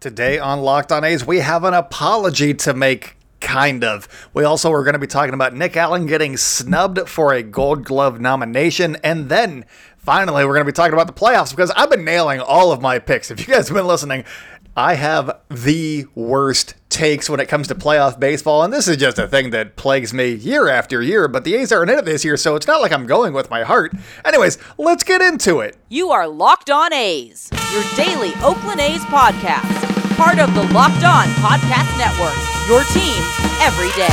Today on Locked On A's, we have an apology to make. Kind of. We also are going to be talking about Nick Allen getting snubbed for a Gold Glove nomination. And then finally, we're going to be talking about the playoffs because I've been nailing all of my picks. If you guys have been listening, I have the worst takes when it comes to playoff baseball, and this is just a thing that plagues me year after year. But the A's aren't in it this year, so it's not like I'm going with my heart. Anyways, let's get into it. You are Locked On A's, your daily Oakland A's podcast, part of the Locked On Podcast Network, your team every day.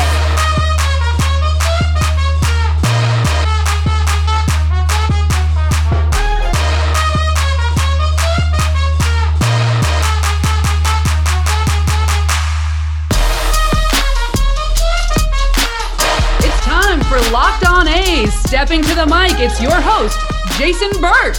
It's time for Locked On A's. Stepping to the mic, it's your host, Jason Burke.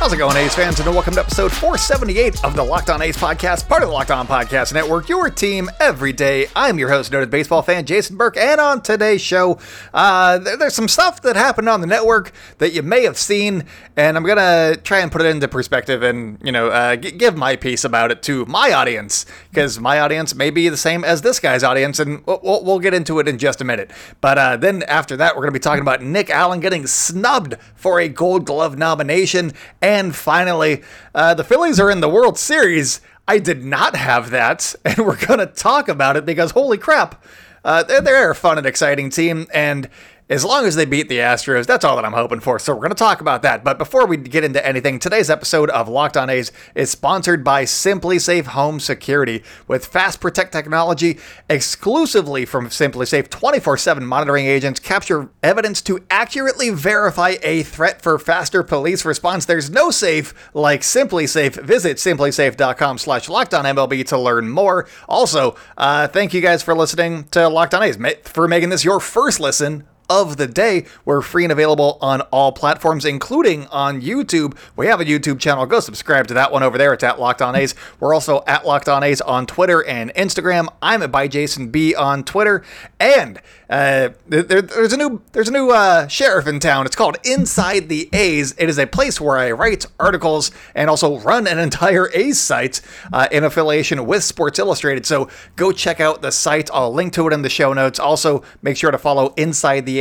How's it going, A's fans? And welcome to episode 478 of the Locked On A's podcast, part of the Locked On Podcast Network, your team every day. I'm your host, noted baseball fan Jason Burke, and on today's show, uh, there- there's some stuff that happened on the network that you may have seen, and I'm gonna try and put it into perspective and you know uh, g- give my piece about it to my audience because my audience may be the same as this guy's audience, and we'll, we'll, get into it in just a minute. But uh, then after that, we're gonna be talking about Nick Allen getting snubbed for a Gold Glove nomination. And finally, uh, the Phillies are in the World Series. I did not have that, and we're going to talk about it because holy crap, uh, they're, they're a fun and exciting team. And as long as they beat the Astros, that's all that I'm hoping for. So we're going to talk about that. But before we get into anything, today's episode of Locked On A's is sponsored by SimpliSafe Home Security with Fast Protect technology exclusively from SimpliSafe 24/7 monitoring agents capture evidence to accurately verify a threat for faster police response. There's no safe like SimpliSafe. Visit simplisafe.com/lockedonmlb to learn more. Also, uh, thank you guys for listening to Locked On A's for making this your first listen of the day. We're free and available on all platforms, including on YouTube. We have a YouTube channel. Go subscribe to that one over there. It's at Locked On A's. We're also at Locked On A's on Twitter and Instagram. I'm at by Jason B on Twitter. And uh, there, there's a new there's a new uh, sheriff in town. It's called Inside the A's. It is a place where I write articles and also run an entire A's site uh, in affiliation with Sports Illustrated. So go check out the site. I'll link to it in the show notes. Also, make sure to follow Inside the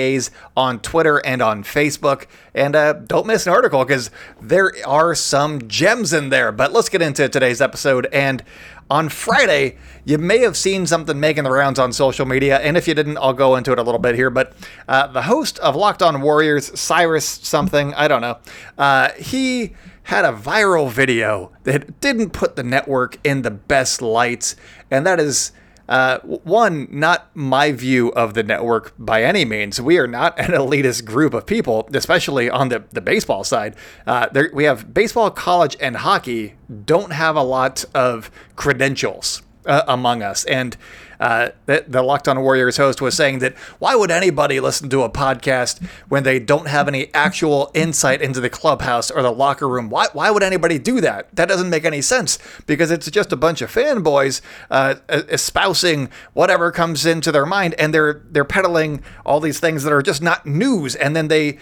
On Twitter and on Facebook. And uh, don't miss an article because there are some gems in there. But let's get into today's episode. And on Friday, you may have seen something making the rounds on social media, and if you didn't, I'll go into it a little bit here. But uh, the host of Locked On Warriors, Cyrus something, I don't know, uh, he had a viral video that didn't put the network in the best lights, and that is. Uh, one, not my view of the network by any means. We are not an elitist group of people, especially on the, the baseball side. Uh, there, we have baseball, college, and hockey don't have a lot of credentials uh, among us. And uh, the, Locked On Warriors host was saying that why would anybody listen to a podcast when they don't have any actual insight into the clubhouse or the locker room? Why, why would anybody do that? That doesn't make any sense because it's just a bunch of fanboys uh, espousing whatever comes into their mind, and they're they're peddling all these things that are just not news, and then they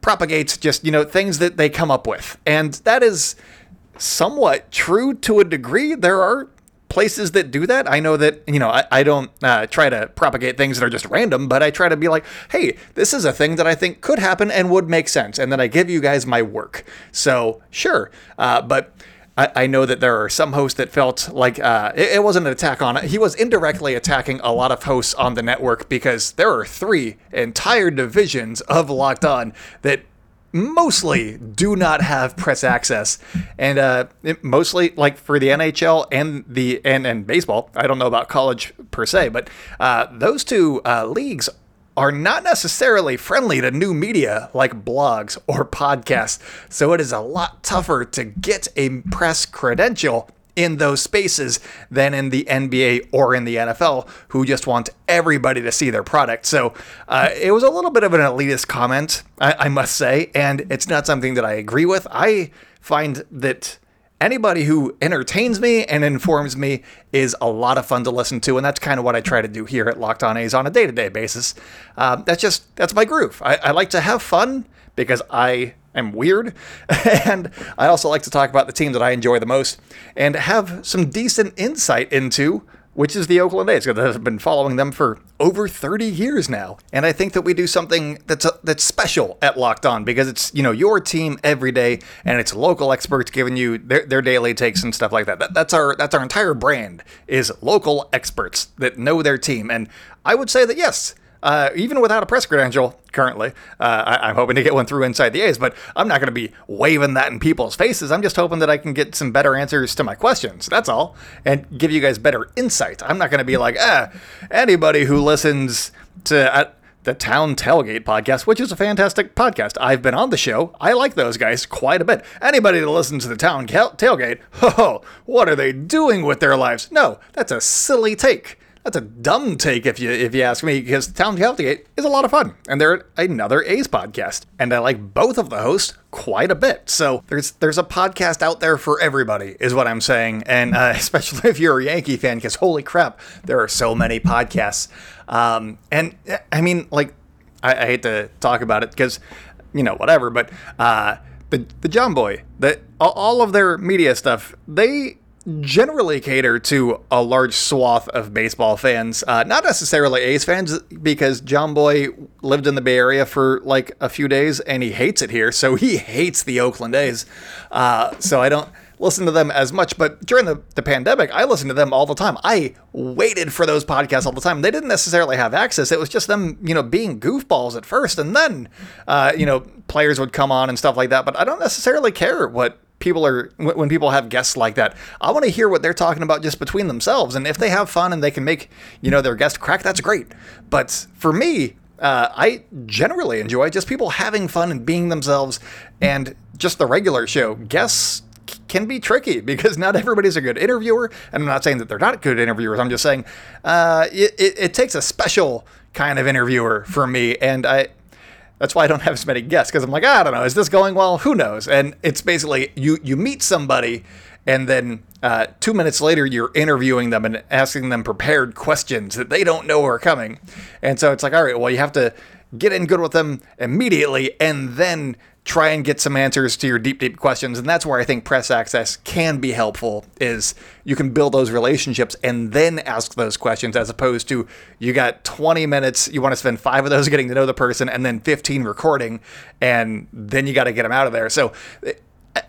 propagate just you know things that they come up with, and that is somewhat true to a degree. There are places that do that. I know that, you know, I, I don't uh, try to propagate things that are just random, but I try to be like, hey, this is a thing that I think could happen and would make sense. And then I give you guys my work. So, sure. Uh, but. I, know that there are some hosts that felt like uh, it, it wasn't an attack on it. He was indirectly attacking a lot of hosts on the network because there are three entire divisions of Locked On that mostly do not have press access. And uh mostly like for the NHL and the and and baseball I don't know about college per se but uh those two uh leagues are not necessarily friendly to new media like blogs or podcasts. So it is a lot tougher to get a press credential in those spaces than in the NBA or in the NFL, who just want everybody to see their product. So uh, it was a little bit of an elitist comment, I, I must say, and it's not something that I agree with. I find that anybody who entertains me and informs me is a lot of fun to listen to, and that's kind of what I try to do here at Locked On A's on a day-to-day basis. Um, that's just that's my groove. I, I like to have fun because I am weird. and I also like to talk about the team that I enjoy the most and have some decent insight into, which is the Oakland A's, because I've been following them for over 30 years now. And I think that we do something that's uh, that's special at Locked On because it's, you know, your team every day and it's local experts giving you their, their daily takes and stuff like that. that. That's our that's our entire brand is local experts that know their team. And I would say that yes, uh, even without a press credential currently. Uh, I, am hoping to get one through inside the A's, but I'm not going to be waving that in people's faces. I'm just hoping that I can get some better answers to my questions. That's all, and give you guys better insight. I'm not going to be like, ah, anybody who listens to. Uh, the Town Tailgate podcast, which is a fantastic podcast. I've been on the show. I like those guys quite a bit. Anybody that listens to the Town Tailgate, oh, what are they doing with their lives? No, that's a silly take. That's a dumb take if you if you ask me, because Town Tailgate is a lot of fun, and they're another A's podcast, and I like both of the hosts quite a bit. So there's there's a podcast out there for everybody, is what I'm saying, and uh, especially if you're a Yankee fan, because holy crap, there are so many podcasts. Um, and I mean, like, I, I hate to talk about it because you know whatever, but uh, the the Boy, the all of their media stuff, they generally cater to a large swath of baseball fans. Uh, not necessarily A's fans, because Jomboy lived in the Bay Area for like a few days and he hates it here. So he hates the Oakland A's. Uh, so I don't listen to them as much. But during the, the pandemic, I listened to them all the time. I waited for those podcasts all the time. They didn't necessarily have access. It was just them, you know, being goofballs at first. And then, uh, you know, players would come on and stuff like that. But I don't necessarily care what people are when people have guests like that i want to hear what they're talking about just between themselves and if they have fun and they can make you know their guest crack that's great but for me uh, I generally enjoy just people having fun and being themselves, and just the regular show. Guests can be tricky because not everybody's a good interviewer, and I'm not saying that they're not good interviewers. I'm just saying uh, it, it, it takes a special kind of interviewer for me, and I that's why I don't have as many guests because I'm like, I don't know, is this going well? Who knows? And it's basically you you meet somebody and then uh, two minutes later you're interviewing them and asking them prepared questions that they don't know are coming. And so it's like, all right, well you have to get in good with them immediately and then try and get some answers to your deep deep questions. And that's where i think press access can be helpful is you can build those relationships and then ask those questions as opposed to you got 20 minutes you want to spend five of those getting to know the person and then 15 recording and then you got to get them out of there. So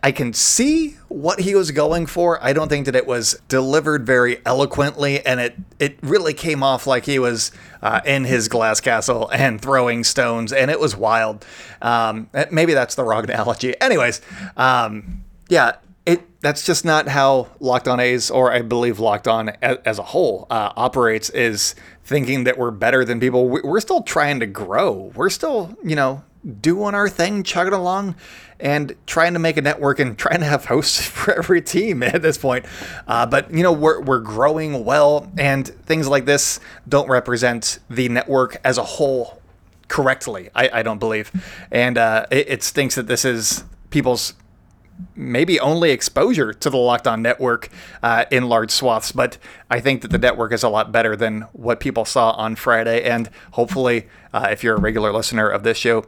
I can see what he was going for. I don't think that it was delivered very eloquently, and it it really came off like he was uh, in his glass castle and throwing stones, and it was wild. Um, maybe that's the wrong analogy. Anyways, um, yeah, it that's just not how Locked On A's, or I believe Locked On as, as a whole, uh, operates. Is thinking that we're better than people. We're still trying to grow. We're still, you know, doing our thing, chugging along, and trying to make a network and trying to have hosts for every team at this point. Uh, but you know, we're we're growing well, and things like this don't represent the network as a whole correctly. I, I don't believe, and uh, it, it stinks that this is people's maybe only exposure to the Locked On network uh, in large swaths. But I think that the network is a lot better than what people saw on Friday. And hopefully, uh, if you're a regular listener of this show,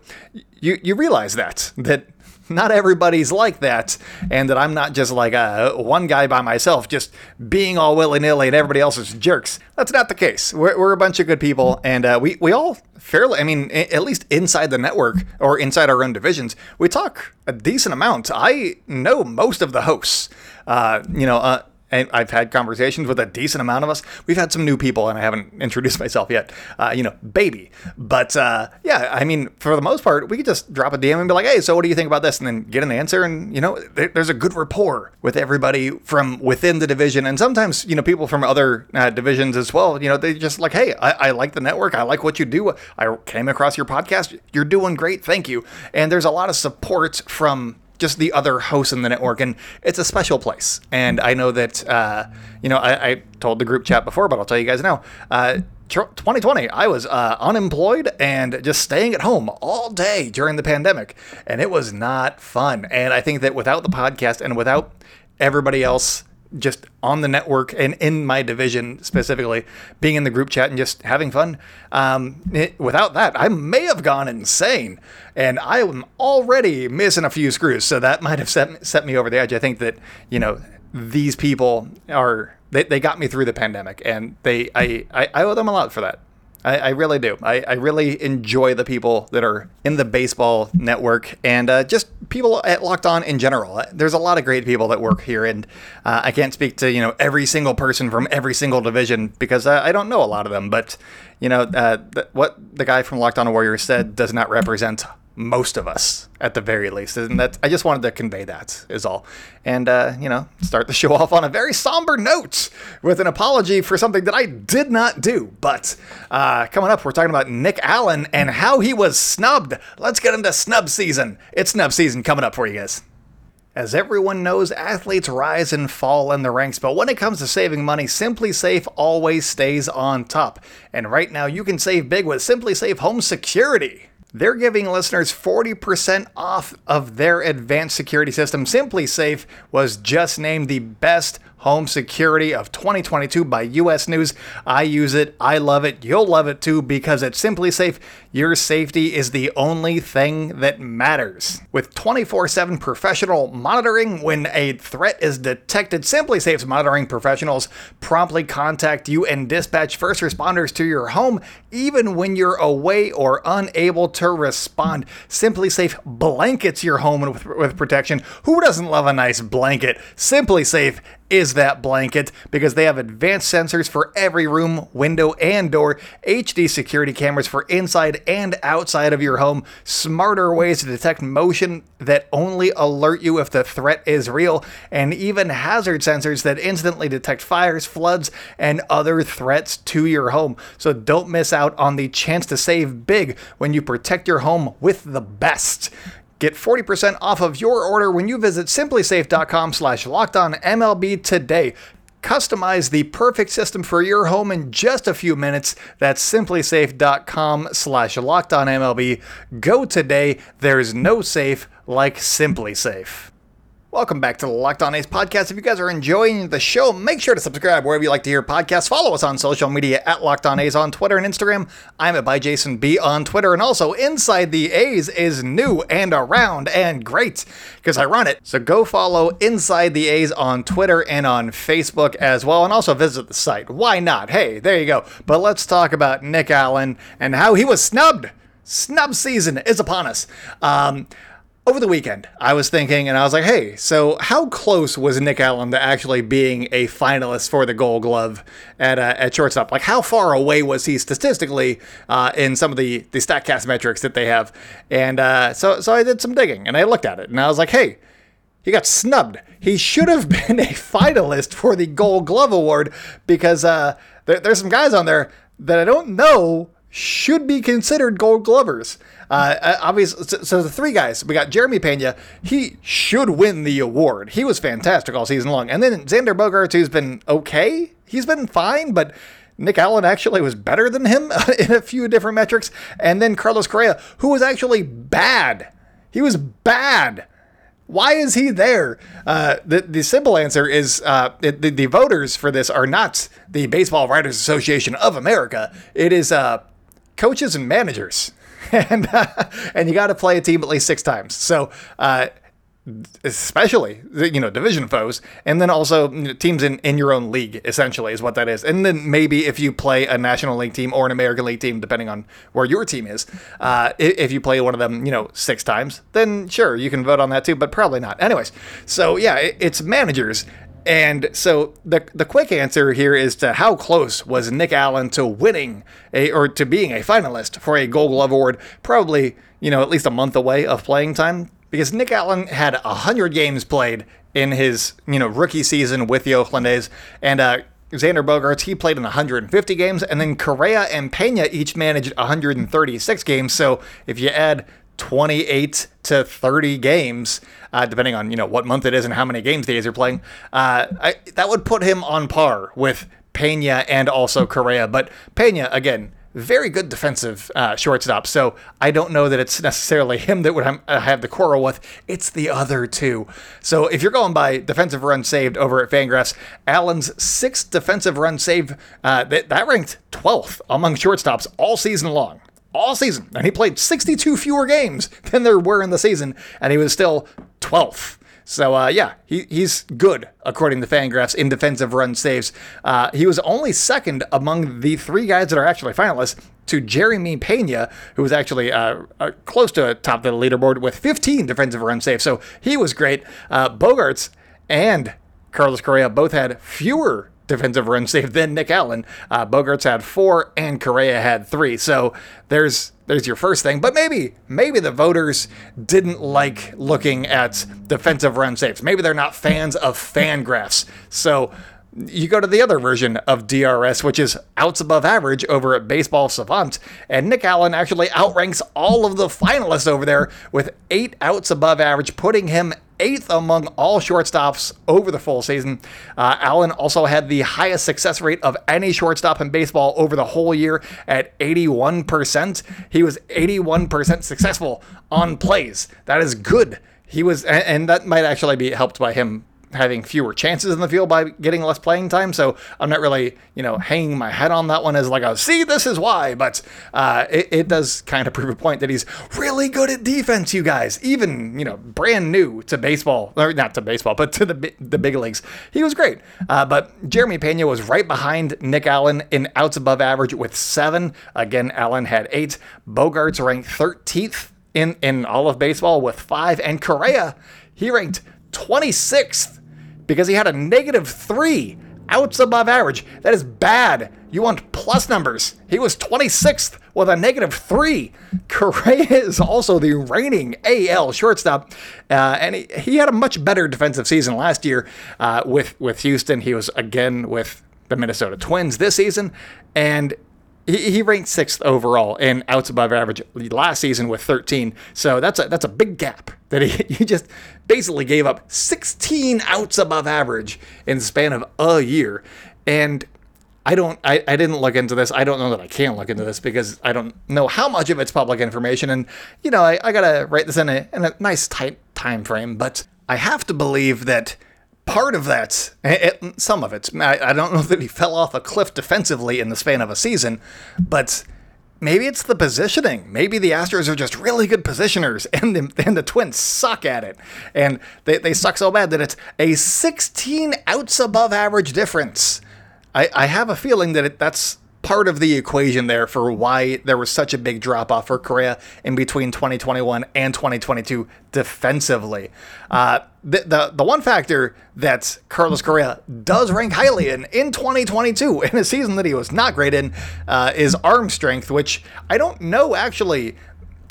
you, you realize that, that not everybody's like that, and that I'm not just like a one guy by myself, just being all willy nilly and everybody else is jerks. That's not the case. We're, we're a bunch of good people, and uh, we we all fairly, I mean, at least inside the network or inside our own divisions, we talk a decent amount. I know most of the hosts. Uh, you know, uh, and I've had conversations with a decent amount of us. We've had some new people, and I haven't introduced myself yet. Uh, you know, baby. But uh, yeah, I mean, for the most part, we could just drop a DM and be like, "Hey, so what do you think about this?" And then get an answer. And you know, there's a good rapport with everybody from within the division, and sometimes you know people from other uh, divisions as well. You know, they just like, "Hey, I, I like the network. I like what you do. I came across your podcast. You're doing great. Thank you." And there's a lot of support from just the other hosts in the network, and it's a special place. And I know that uh, you know I, I, told the group chat before, but I'll tell you guys now. Uh, 2020, I was uh, unemployed and just staying at home all day during the pandemic, and it was not fun. And I think that without the podcast and without everybody else just on the network and in my division specifically, being in the group chat and just having fun. Um, it, without that, I may have gone insane, and I am already missing a few screws. So that might have set set me over the edge. I think that you know these people are they, they got me through the pandemic, and they I, I, I owe them a lot for that. I, I really do. I, I really enjoy the people that are in the baseball network and uh, just people at Locked On in general. There's a lot of great people that work here, and uh, I can't speak to you know every single person from every single division because uh, I don't know a lot of them. But you know uh, th- what the guy from Locked On Warriors said does not represent most of us at the very least. And that i just wanted to convey that is all. And uh, you know start the show off on a very somber note with an apology for something that i did not do. But uh, coming up we're talking about nick allen and how he was snubbed. Let's get into snub season. It's snub season coming up for you guys. As everyone knows, athletes rise and fall in the ranks, but when it comes to saving money, SimpliSafe always stays on top. And right now, you can save big with SimpliSafe Home Security. They're giving listeners 40% off of their advanced security system. SimpliSafe was just named the best home security of 2022 by US News. I use it. I love it. You'll love it too because at SimpliSafe, your safety is the only thing that matters. With 24/7 professional monitoring when a threat is detected, SimpliSafe's monitoring professionals promptly contact you and dispatch first responders to your home even when you're away or unable to respond. SimpliSafe blankets your home with, with protection. Who doesn't love a nice blanket? SimpliSafe is that blanket because they have advanced sensors for every room, window, and door, HD security cameras for inside and outside of your home, smarter ways to detect motion that only alert you if the threat is real, and even hazard sensors that instantly detect fires, floods, and other threats to your home. So don't miss out on the chance to save big when you protect your home with the best. Get 40% off of your order when you visit simplisafe.com slash MLB today. Customize the perfect system for your home in just a few minutes. That's simplisafe.com slash MLB. Go today. There's no safe like SimpliSafe. Welcome back to the Locked On A's podcast. If you guys are enjoying the show, make sure to subscribe wherever you like to hear podcasts. Follow us on social media at Locked On A's on Twitter and Instagram. I'm at by Jason B on Twitter, and also Inside the A's is new and around and great because I run it. So go follow Inside the A's on Twitter and on Facebook as well, and also visit the site. Why not? Hey, there you go. But let's talk about Nick Allen and how he was snubbed. Snub season is upon us. Um, over the weekend, I was thinking, and I was like, hey, so how close was Nick Allen to actually being a finalist for the Gold Glove at uh, at shortstop? Like, how far away was he statistically uh, in some of the the Statcast metrics that they have? And uh, so so I did some digging, and I looked at it, and I was like, hey. He got snubbed. He should have been a finalist for the Gold Glove Award because uh, there, there's some guys on there that I don't know should be considered Gold Glovers. Uh, uh obviously, so, the three guys we got Jeremy Pena. He should win the award. He was fantastic all season long. And then Xander Bogaerts, who's been okay. He's been fine, but Nick Allen actually was better than him in a few different metrics. And then Carlos Correa, who was actually bad. He was bad. Why is he there? Uh, the, the simple answer is uh, the, the voters for this are not the Baseball Writers Association of America. It is uh, coaches and managers. and uh, and you got to play a team at least six times. So. Uh, especially you know division foes and then also teams in, in your own league essentially is what that is and then maybe if you play a national league team or an american league team depending on where your team is uh, if you play one of them you know six times then sure you can vote on that too but probably not anyways so yeah it's managers and so the the quick answer here is to how close was Nick Allen to winning a or to being a finalist for a Gold Glove award? Probably, you know, at least a month away of playing time because Nick Allen had 100 games played in his, you know, rookie season with the Oakland A's and uh Xander Bogaerts, he played in 150 games, and then Correa and Pena each managed 136 games. So if you add 28 to 30 games, uh, depending on you know what month it is and how many games the A's are playing. Uh, I, that would put him on par with Pena and also Correa. But Pena again, very good defensive uh, shortstop. So I don't know that it's necessarily him that would ha- have the quarrel with. It's the other two. So if you're going by defensive run saved over at Fangraphs, Allen's sixth defensive run saved, uh, that, that ranked 12th among shortstops all season long all season. And he played 62 fewer games than there were in the season, and he was still 12th. So uh, yeah, he, he's good according to Fangraphs in defensive run saves. Uh, he was only second among the three guys that are actually finalists to Jeremy Pena, who was actually uh, uh close to top of the leaderboard with 15 defensive run saves. So he was great. Uh, Bogaerts and Carlos Correa both had fewer defensive run save than Nick Allen. Uh, Bogaerts had four and Correa had three. So there's there's your first thing. But maybe maybe the voters didn't like looking at defensive run saves. Maybe they're not fans of fan graphs. So you go to the other version of DRS, which is outs above average over at Baseball Savant, and Nick Allen actually outranks all of the finalists over there with eight outs above average, putting him eighth among all shortstops over the full season. Uh, Allen also had the highest success rate of any shortstop in baseball over the whole year at 81%. He was 81% successful on plays. That is good. He was, and that might actually be helped by him having fewer chances in the field by getting less playing time. So I'm not really, you know, hanging my head on that one as like a see, this is why. But uh, it, it does kind of prove a point that he's really good at defense, you guys. Even, you know, brand new to baseball, or not to baseball, but to the, the big leagues. He was great. Uh, but Jeremy Pena was right behind Nick Allen in outs above average with seven. Again, Allen had eight. Bogaerts ranked 13th in, in all of baseball with five. And Correa, he ranked 26th because he had a negative three outs above average. That is bad. You want plus numbers. He was 26th with a negative three. Correa is also the reigning AL shortstop, uh, and he, he, had a much better defensive season last year uh, with with Houston. He was again with the Minnesota Twins this season, and he, he ranked sixth overall in outs above average last season with 13. So that's a that's a big gap that he, he just basically gave up 16 outs above average in the span of a year. And I don't I, I didn't look into this. I don't know that I can look into this because I don't know how much of it's public information. And you know, I, I gotta write this in a in a nice tight time frame, but I have to believe that part of that, it, some of it, I, I don't know that he fell off a cliff defensively in the span of a season, but maybe it's the positioning. Maybe the Astros are just really good positioners, and the, and the Twins suck at it. And they, they suck so bad that it's a 16 outs above average difference. I, I have a feeling that it, that's part of the equation there for why there was such a big drop off for Correa in between 2021 and 2022 defensively. Uh, the, the, the one factor that Carlos Correa does rank highly in in 2022 in a season that he was not great in uh, is arm strength, which I don't know actually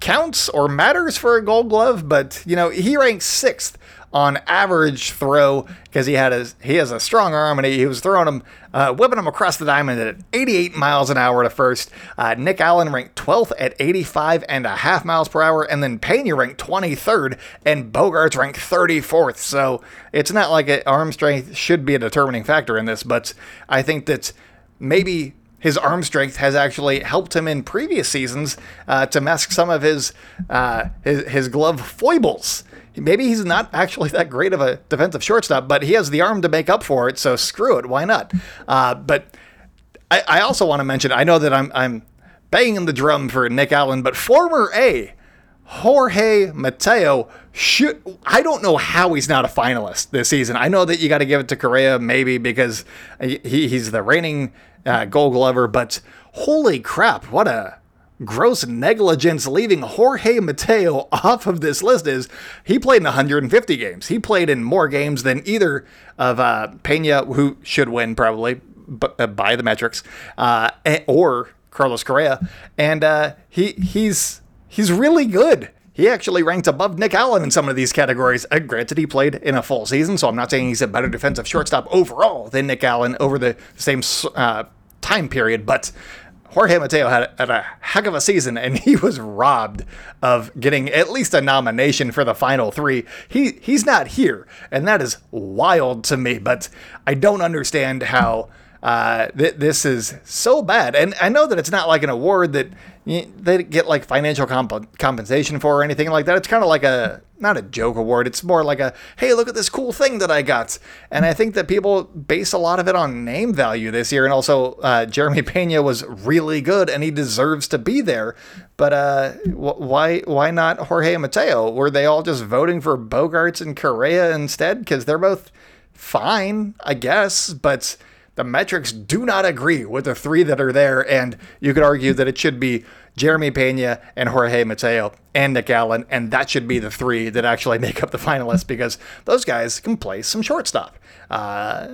counts or matters for a Gold Glove, but you know he ranks sixth on average throw because he had a he has a strong arm and he, he was throwing him uh, whipping him across the diamond at 88 miles an hour to first. Uh, Nick Allen ranked 12th at 85 and a half miles per hour, and then Pena ranked 23rd and Bogaerts ranked 34th. So it's not like it, arm strength should be a determining factor in this, but I think that maybe his arm strength has actually helped him in previous seasons uh, to mask some of his, uh, his his glove foibles maybe he's not actually that great of a defensive shortstop, but he has the arm to make up for it. So screw it, why not? Uh, but I, I also want to mention, I know that I'm I'm banging the drum for Nick Allen, but former A. Jorge Mateo should I don't know how he's not a finalist this season. I know that you got to give it to Correa maybe because he, he's the reigning uh, Gold Glover, but holy crap, what a gross negligence leaving Jorge Mateo off of this list is he played in 150 games. He played in more games than either of uh, Pena, who should win probably uh, by the metrics, uh, or Carlos Correa, and uh, he he's he's really good. He actually ranked above Nick Allen in some of these categories. Uh, granted, he played in a full season, so I'm not saying he's a better defensive shortstop overall than Nick Allen over the same uh, time period, but Jorge Mateo had, had a heck of a season, and he was robbed of getting at least a nomination for the final three. He he's not here, and that is wild to me. But I don't understand how uh, th- this is so bad. And I know that it's not like an award that they get like financial comp- compensation for or anything like that. It's kind of like a not a joke award. It's more like a hey, look at this cool thing that I got. And I think that people base a lot of it on name value this year. And also, uh, Jeremy Pena was really good, and he deserves to be there. But uh, wh- why why not Jorge Mateo? Were they all just voting for Bogaerts and Correa instead? Because they're both fine, I guess, but the metrics do not agree with the three that are there, and you could argue that it should be Jeremy Pena and Jorge Mateo and Nick Allen, and that should be the three that actually make up the finalists because those guys can play some shortstop. Uh,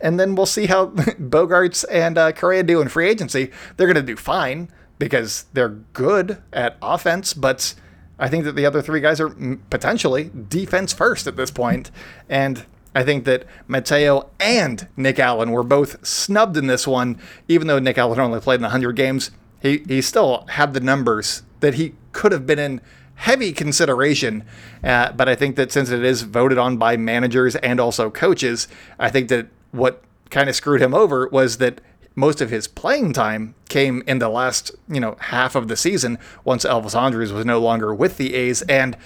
and then we'll see how Bogaerts and uh, Correa do in free agency. They're going to do fine because they're good at offense, but I think that the other three guys are potentially defense first at this point, and I think that Mateo and Nick Allen were both snubbed in this one, even though Nick Allen only played in 100 games. He, he still had the numbers that he could have been in heavy consideration. Uh, but I think that since it is voted on by managers and also coaches, I think that what kind of screwed him over was that most of his playing time came in the last, you know, half of the season once Elvis Andrus was no longer with the A's and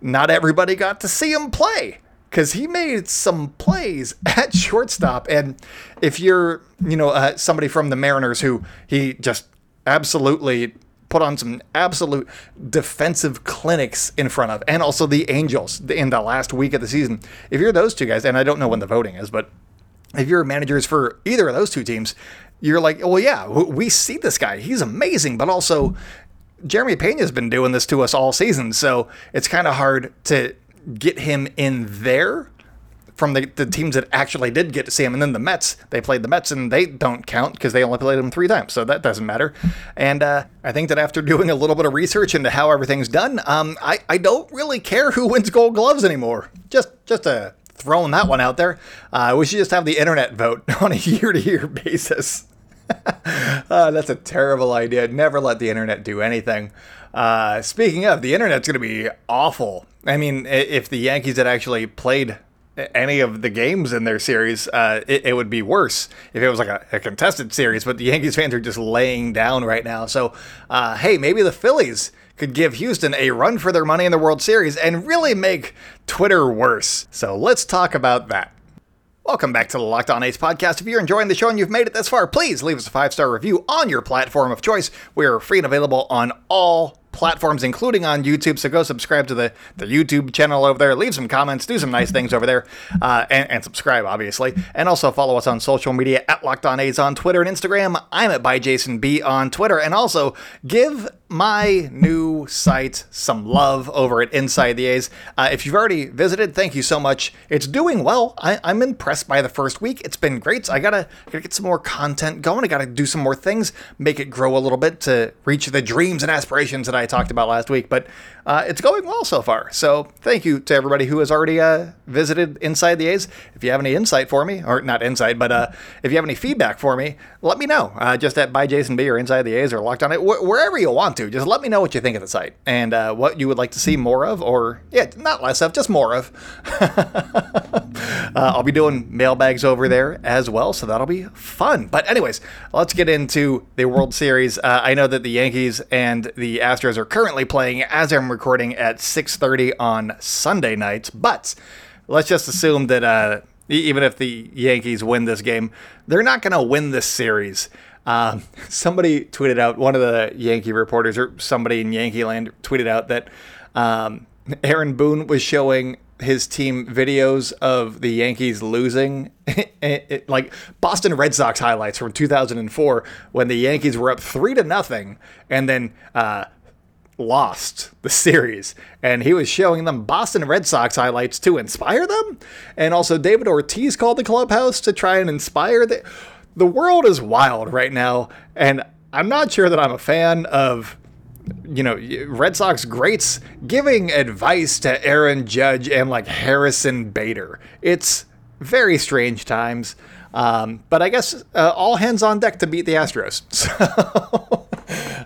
not everybody got to see him play because he made some plays at shortstop. And if you're, you know, uh, somebody from the Mariners who he just absolutely put on some absolute defensive clinics in front of, and also the Angels in the last week of the season. If you're those two guys, and I don't know when the voting is, but if you're managers for either of those two teams, you're like, well, yeah, we see this guy. He's amazing, but also Jeremy Pena's been doing this to us all season. So it's kind of hard to get him in there from the, the teams that actually did get to see him. And then the Mets, they played the Mets and they don't count because they only played him three times. So that doesn't matter. And uh, I think that after doing a little bit of research into how everything's done, um, I, I don't really care who wins gold gloves anymore. Just, just a throwing that one out there. Uh, we should just have the internet vote on a year to year basis. uh, that's a terrible idea. Never let the internet do anything. Uh, speaking of, the internet's going to be awful. I mean, if the Yankees had actually played any of the games in their series, uh, it, it, would be worse if it was like a, a, contested series. But the Yankees fans are just laying down right now. So, uh, hey, maybe the Phillies could give Houston a run for their money in the World Series and really make Twitter worse. So let's talk about that. Welcome back to the Locked On A's podcast. If you're enjoying the show and you've made it this far, please leave us a five star review on your platform of choice. We're free and available on all platforms, including on YouTube. So go subscribe to the, the YouTube channel over there. Leave some comments, do some nice things over there, uh, and, and, subscribe, obviously. And also follow us on social media at Locked On A's on Twitter and Instagram. I'm at by Jason B on Twitter. And also give my new site some love over at Inside the A's. Uh, if you've already visited, thank you so much. It's doing well. I, am I'm impressed by the first week. It's been great. So I gotta, gotta get some more content going. I gotta do some more things, make it grow a little bit to reach the dreams and aspirations that I talked about last week. But uh, it's going well so far. So thank you to everybody who has already uh, visited Inside the A's. If you have any insight for me, or not insight, but uh, if you have any feedback for me, let me know. Uh, just at by Jason B or Inside the A's or Locked On it, wh- wherever you want to. Just let me know what you think of the site and uh, what you would like to see more of, or yeah, not less of, just more of. Uh, I'll be doing mailbags over there as well, so that'll be fun. But anyways, let's get into the World Series. I know that the Yankees and the Astros are currently playing as I'm recording at 6:30 on Sunday nights, but let's just assume that uh, even if the Yankees win this game, they're not going to win this series. Um, somebody tweeted out, one of the Yankee reporters or somebody in Yankee land tweeted out that um, Aaron Boone was showing his team videos of the Yankees losing, it, it, like Boston Red Sox highlights from 2004 when the Yankees were up three to nothing, and then uh, lost the series. And he was showing them Boston Red Sox highlights to inspire them. And also David Ortiz called the clubhouse to try and inspire the the world is wild right now. And I'm not sure that I'm a fan of you know Red Sox greats giving advice to Aaron Judge and like Harrison Bader. It's very strange times. Um, but I guess uh, all hands on deck to beat the Astros. So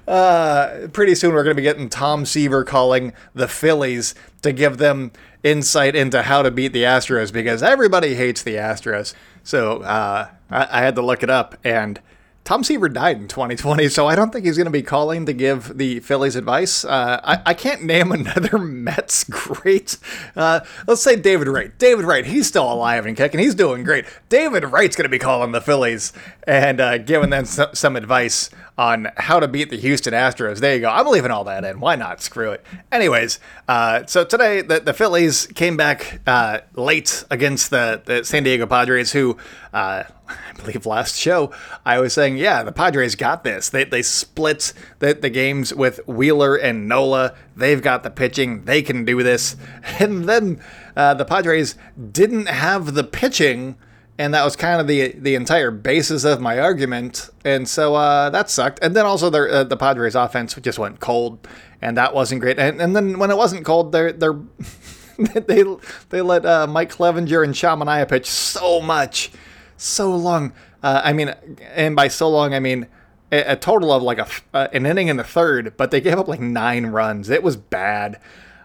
uh, pretty soon we're going to be getting Tom Seaver calling the Phillies to give them insight into how to beat the Astros because everybody hates the Astros. So uh, I, I had to look it up, and Tom Seaver died in 2020, so I don't think he's going to be calling to give the Phillies advice. Uh, I, I can't name another Mets great. Uh, let's say David Wright. David Wright, he's still alive and kicking. He's doing great. David Wright's going to be calling the Phillies and uh, giving them some, some advice on how to beat the Houston Astros. There you go. I'm leaving all that in. Why not? Screw it. Anyways, uh, so today the, the Phillies came back uh, late against the, the San Diego Padres, who uh, I believe last show I was saying, yeah, the Padres got this. They, they split the, the games with Wheeler and Nola. They've got the pitching. They can do this. And then uh, the Padres didn't have the pitching and that was kind of the the entire basis of my argument, and so uh, that sucked. And then also the uh, the Padres offense just went cold, and that wasn't great. And, and then when it wasn't cold, they're they're they they let uh, Mike Clevinger and Sean Manaea pitch so much, so long. Uh, I mean, and by so long, I mean a, a total of like a uh, an inning in the third, but they gave up like nine runs. It was bad.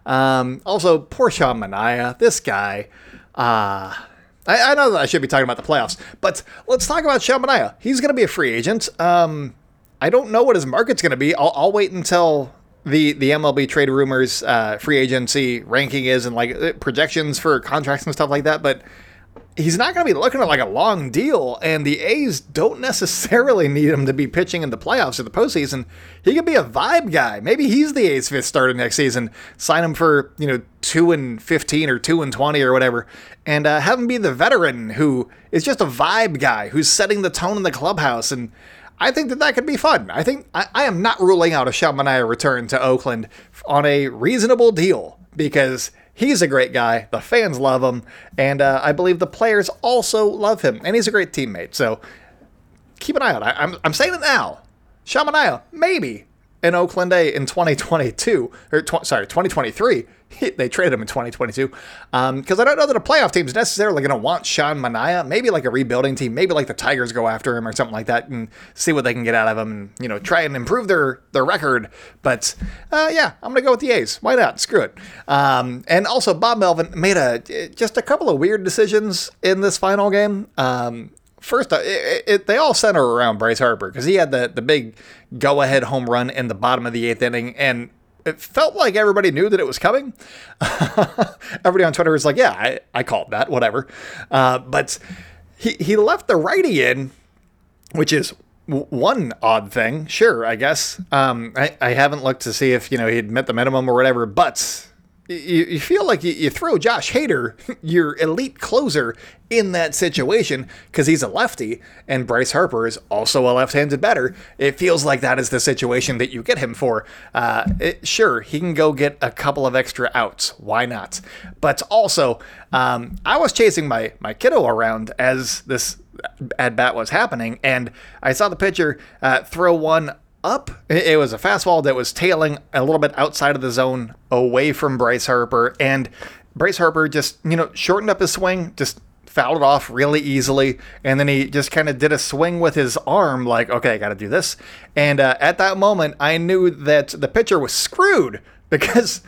Um, also, poor Sean Manaea, this guy. Uh, I, I, know that I should be talking about the playoffs, but let's talk about Sean He's going to be a free agent. Um, I don't know what his market's going to be. I'll, I'll, wait until the the MLB trade rumors, uh, free agency ranking is, and like projections for contracts and stuff like that. But he's not going to be looking at like a long deal, and the A's don't necessarily need him to be pitching in the playoffs or the postseason. He could be a vibe guy. Maybe he's the A's fifth starter next season. Sign him for you know two and fifteen or two and twenty or whatever, and uh, have him be the veteran who is just a vibe guy who's setting the tone in the clubhouse and. I think that that could be fun. I think I, I am not ruling out a Sean Manaea return to Oakland on a reasonable deal because He's a great guy. The fans love him, and uh, I believe the players also love him, and he's a great teammate. So keep an eye out. I, am I'm, I'm saying it now. Shamania, maybe in Oakland A in 2022 or tw- sorry 2023 they traded him in 2022 because um, I don't know that a playoff team is necessarily going to want Sean Manaea. Maybe like a rebuilding team, maybe like the Tigers go after him or something like that and see what they can get out of him and you know try and improve their their record. But uh, yeah, I'm going to go with the A's. Why not? Screw it. Um, and also Bob Melvin made a just a couple of weird decisions in this final game. Um, first, uh, it, it, they all center around Bryce Harper because he had the the big go ahead home run in the bottom of the eighth inning, and it felt like everybody knew that it was coming. everybody on Twitter was like, "Yeah, I, I called that, whatever." Uh, but he he left the righty in, which is one odd thing. Sure, I guess. Um, I I haven't looked to see if you know he'd met the minimum or whatever, but you, you feel like you, you throw Josh Hader, your elite closer, in that situation because he's a lefty and Bryce Harper is also a left-handed batter. It feels like that is the situation that you get him for. Uh, it, sure, he can go get a couple of extra outs. Why not? But also, um, I was chasing my my kiddo around as this at bat was happening, and I saw the pitcher uh, throw one up. It was a fastball that was tailing a little bit outside of the zone, away from Bryce Harper, and Bryce Harper just you know shortened up his swing, just fouled it off really easily, and then he just kind of did a swing with his arm, like okay, I got to do this. And uh, at that moment, I knew that the pitcher was screwed because.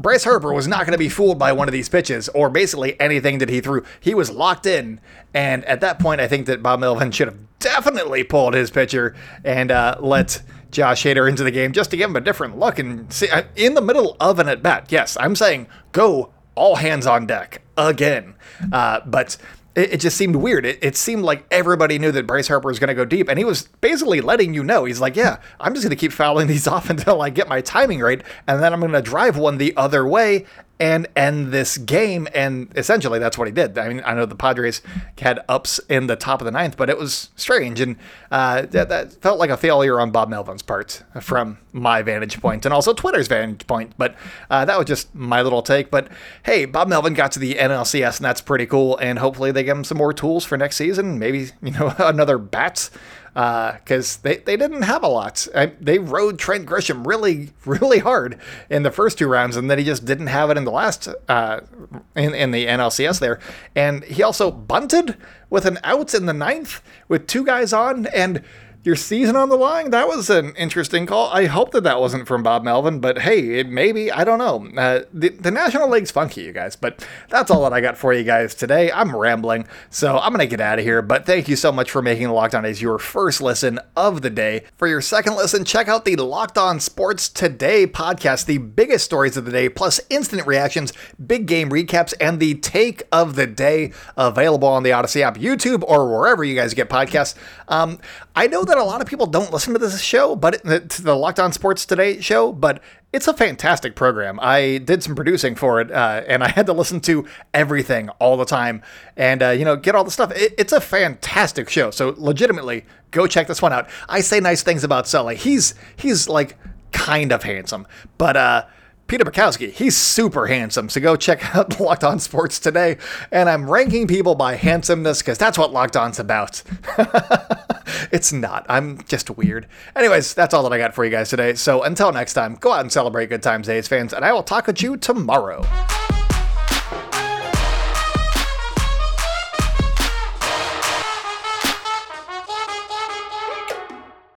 Bryce Harper was not going to be fooled by one of these pitches or basically anything that he threw. He was locked in. And at that point, I think that Bob Melvin should have definitely pulled his pitcher and uh, let Josh Hader into the game just to give him a different look and see uh, in the middle of an at bat. Yes, I'm saying go all hands on deck again. Uh, but it, it, just seemed weird. It, it, seemed like everybody knew that Bryce Harper was going to go deep, and he was basically letting you know. He's like, "Yeah, I'm just going to keep fouling these off until I get my timing right, and then I'm going to drive one the other way, and end this game. And essentially, that's what he did. I mean, I know the Padres had ups in the top of the ninth, but it was strange. And uh, that, that, felt like a failure on Bob Melvin's part from my vantage point and also Twitter's vantage point. But uh, that was just my little take. But hey, Bob Melvin got to the NLCS, and that's pretty cool. And hopefully, they give him some more tools for next season. Maybe, you know, another bat because uh, they, they didn't have a lot. I, they rode Trent Grisham really, really hard in the first two rounds, and then he just didn't have it in the last uh, in, in the NLCS there. And he also bunted with an out in the ninth with two guys on, and your season on the line? That was an interesting call. I hope that that wasn't from Bob Melvin, but hey, it maybe. I don't know. Uh, the, the National League's funky, you guys, but that's all that I got for you guys today. I'm rambling, so I'm to get out of here, but thank you so much for making Locked On A's your first listen of the day. For your second listen, check out the Locked On Sports Today podcast, the biggest stories of the day, plus instant reactions, big game recaps, and the take of the day available on the Odyssey app, YouTube, or wherever you guys get podcasts. Um, I know that a lot of people don't listen to this show, but to the Locked On Sports Today show, but it's a fantastic program. I did some producing for it, uh, and I had to listen to everything all the time, and uh, you know, get all the stuff. It, it's a fantastic show. So legitimately, go check this one out. I say nice things about Sully. He's he's like kind of handsome, but uh, Peter Bukowski, he's super handsome. So go check out Locked On Sports today. And I'm ranking people by handsomeness because that's what Locked On's about. it's not. I'm just weird. Anyways, that's all that I got for you guys today. So until next time, go out and celebrate good times, A's fans, and I will talk with you tomorrow.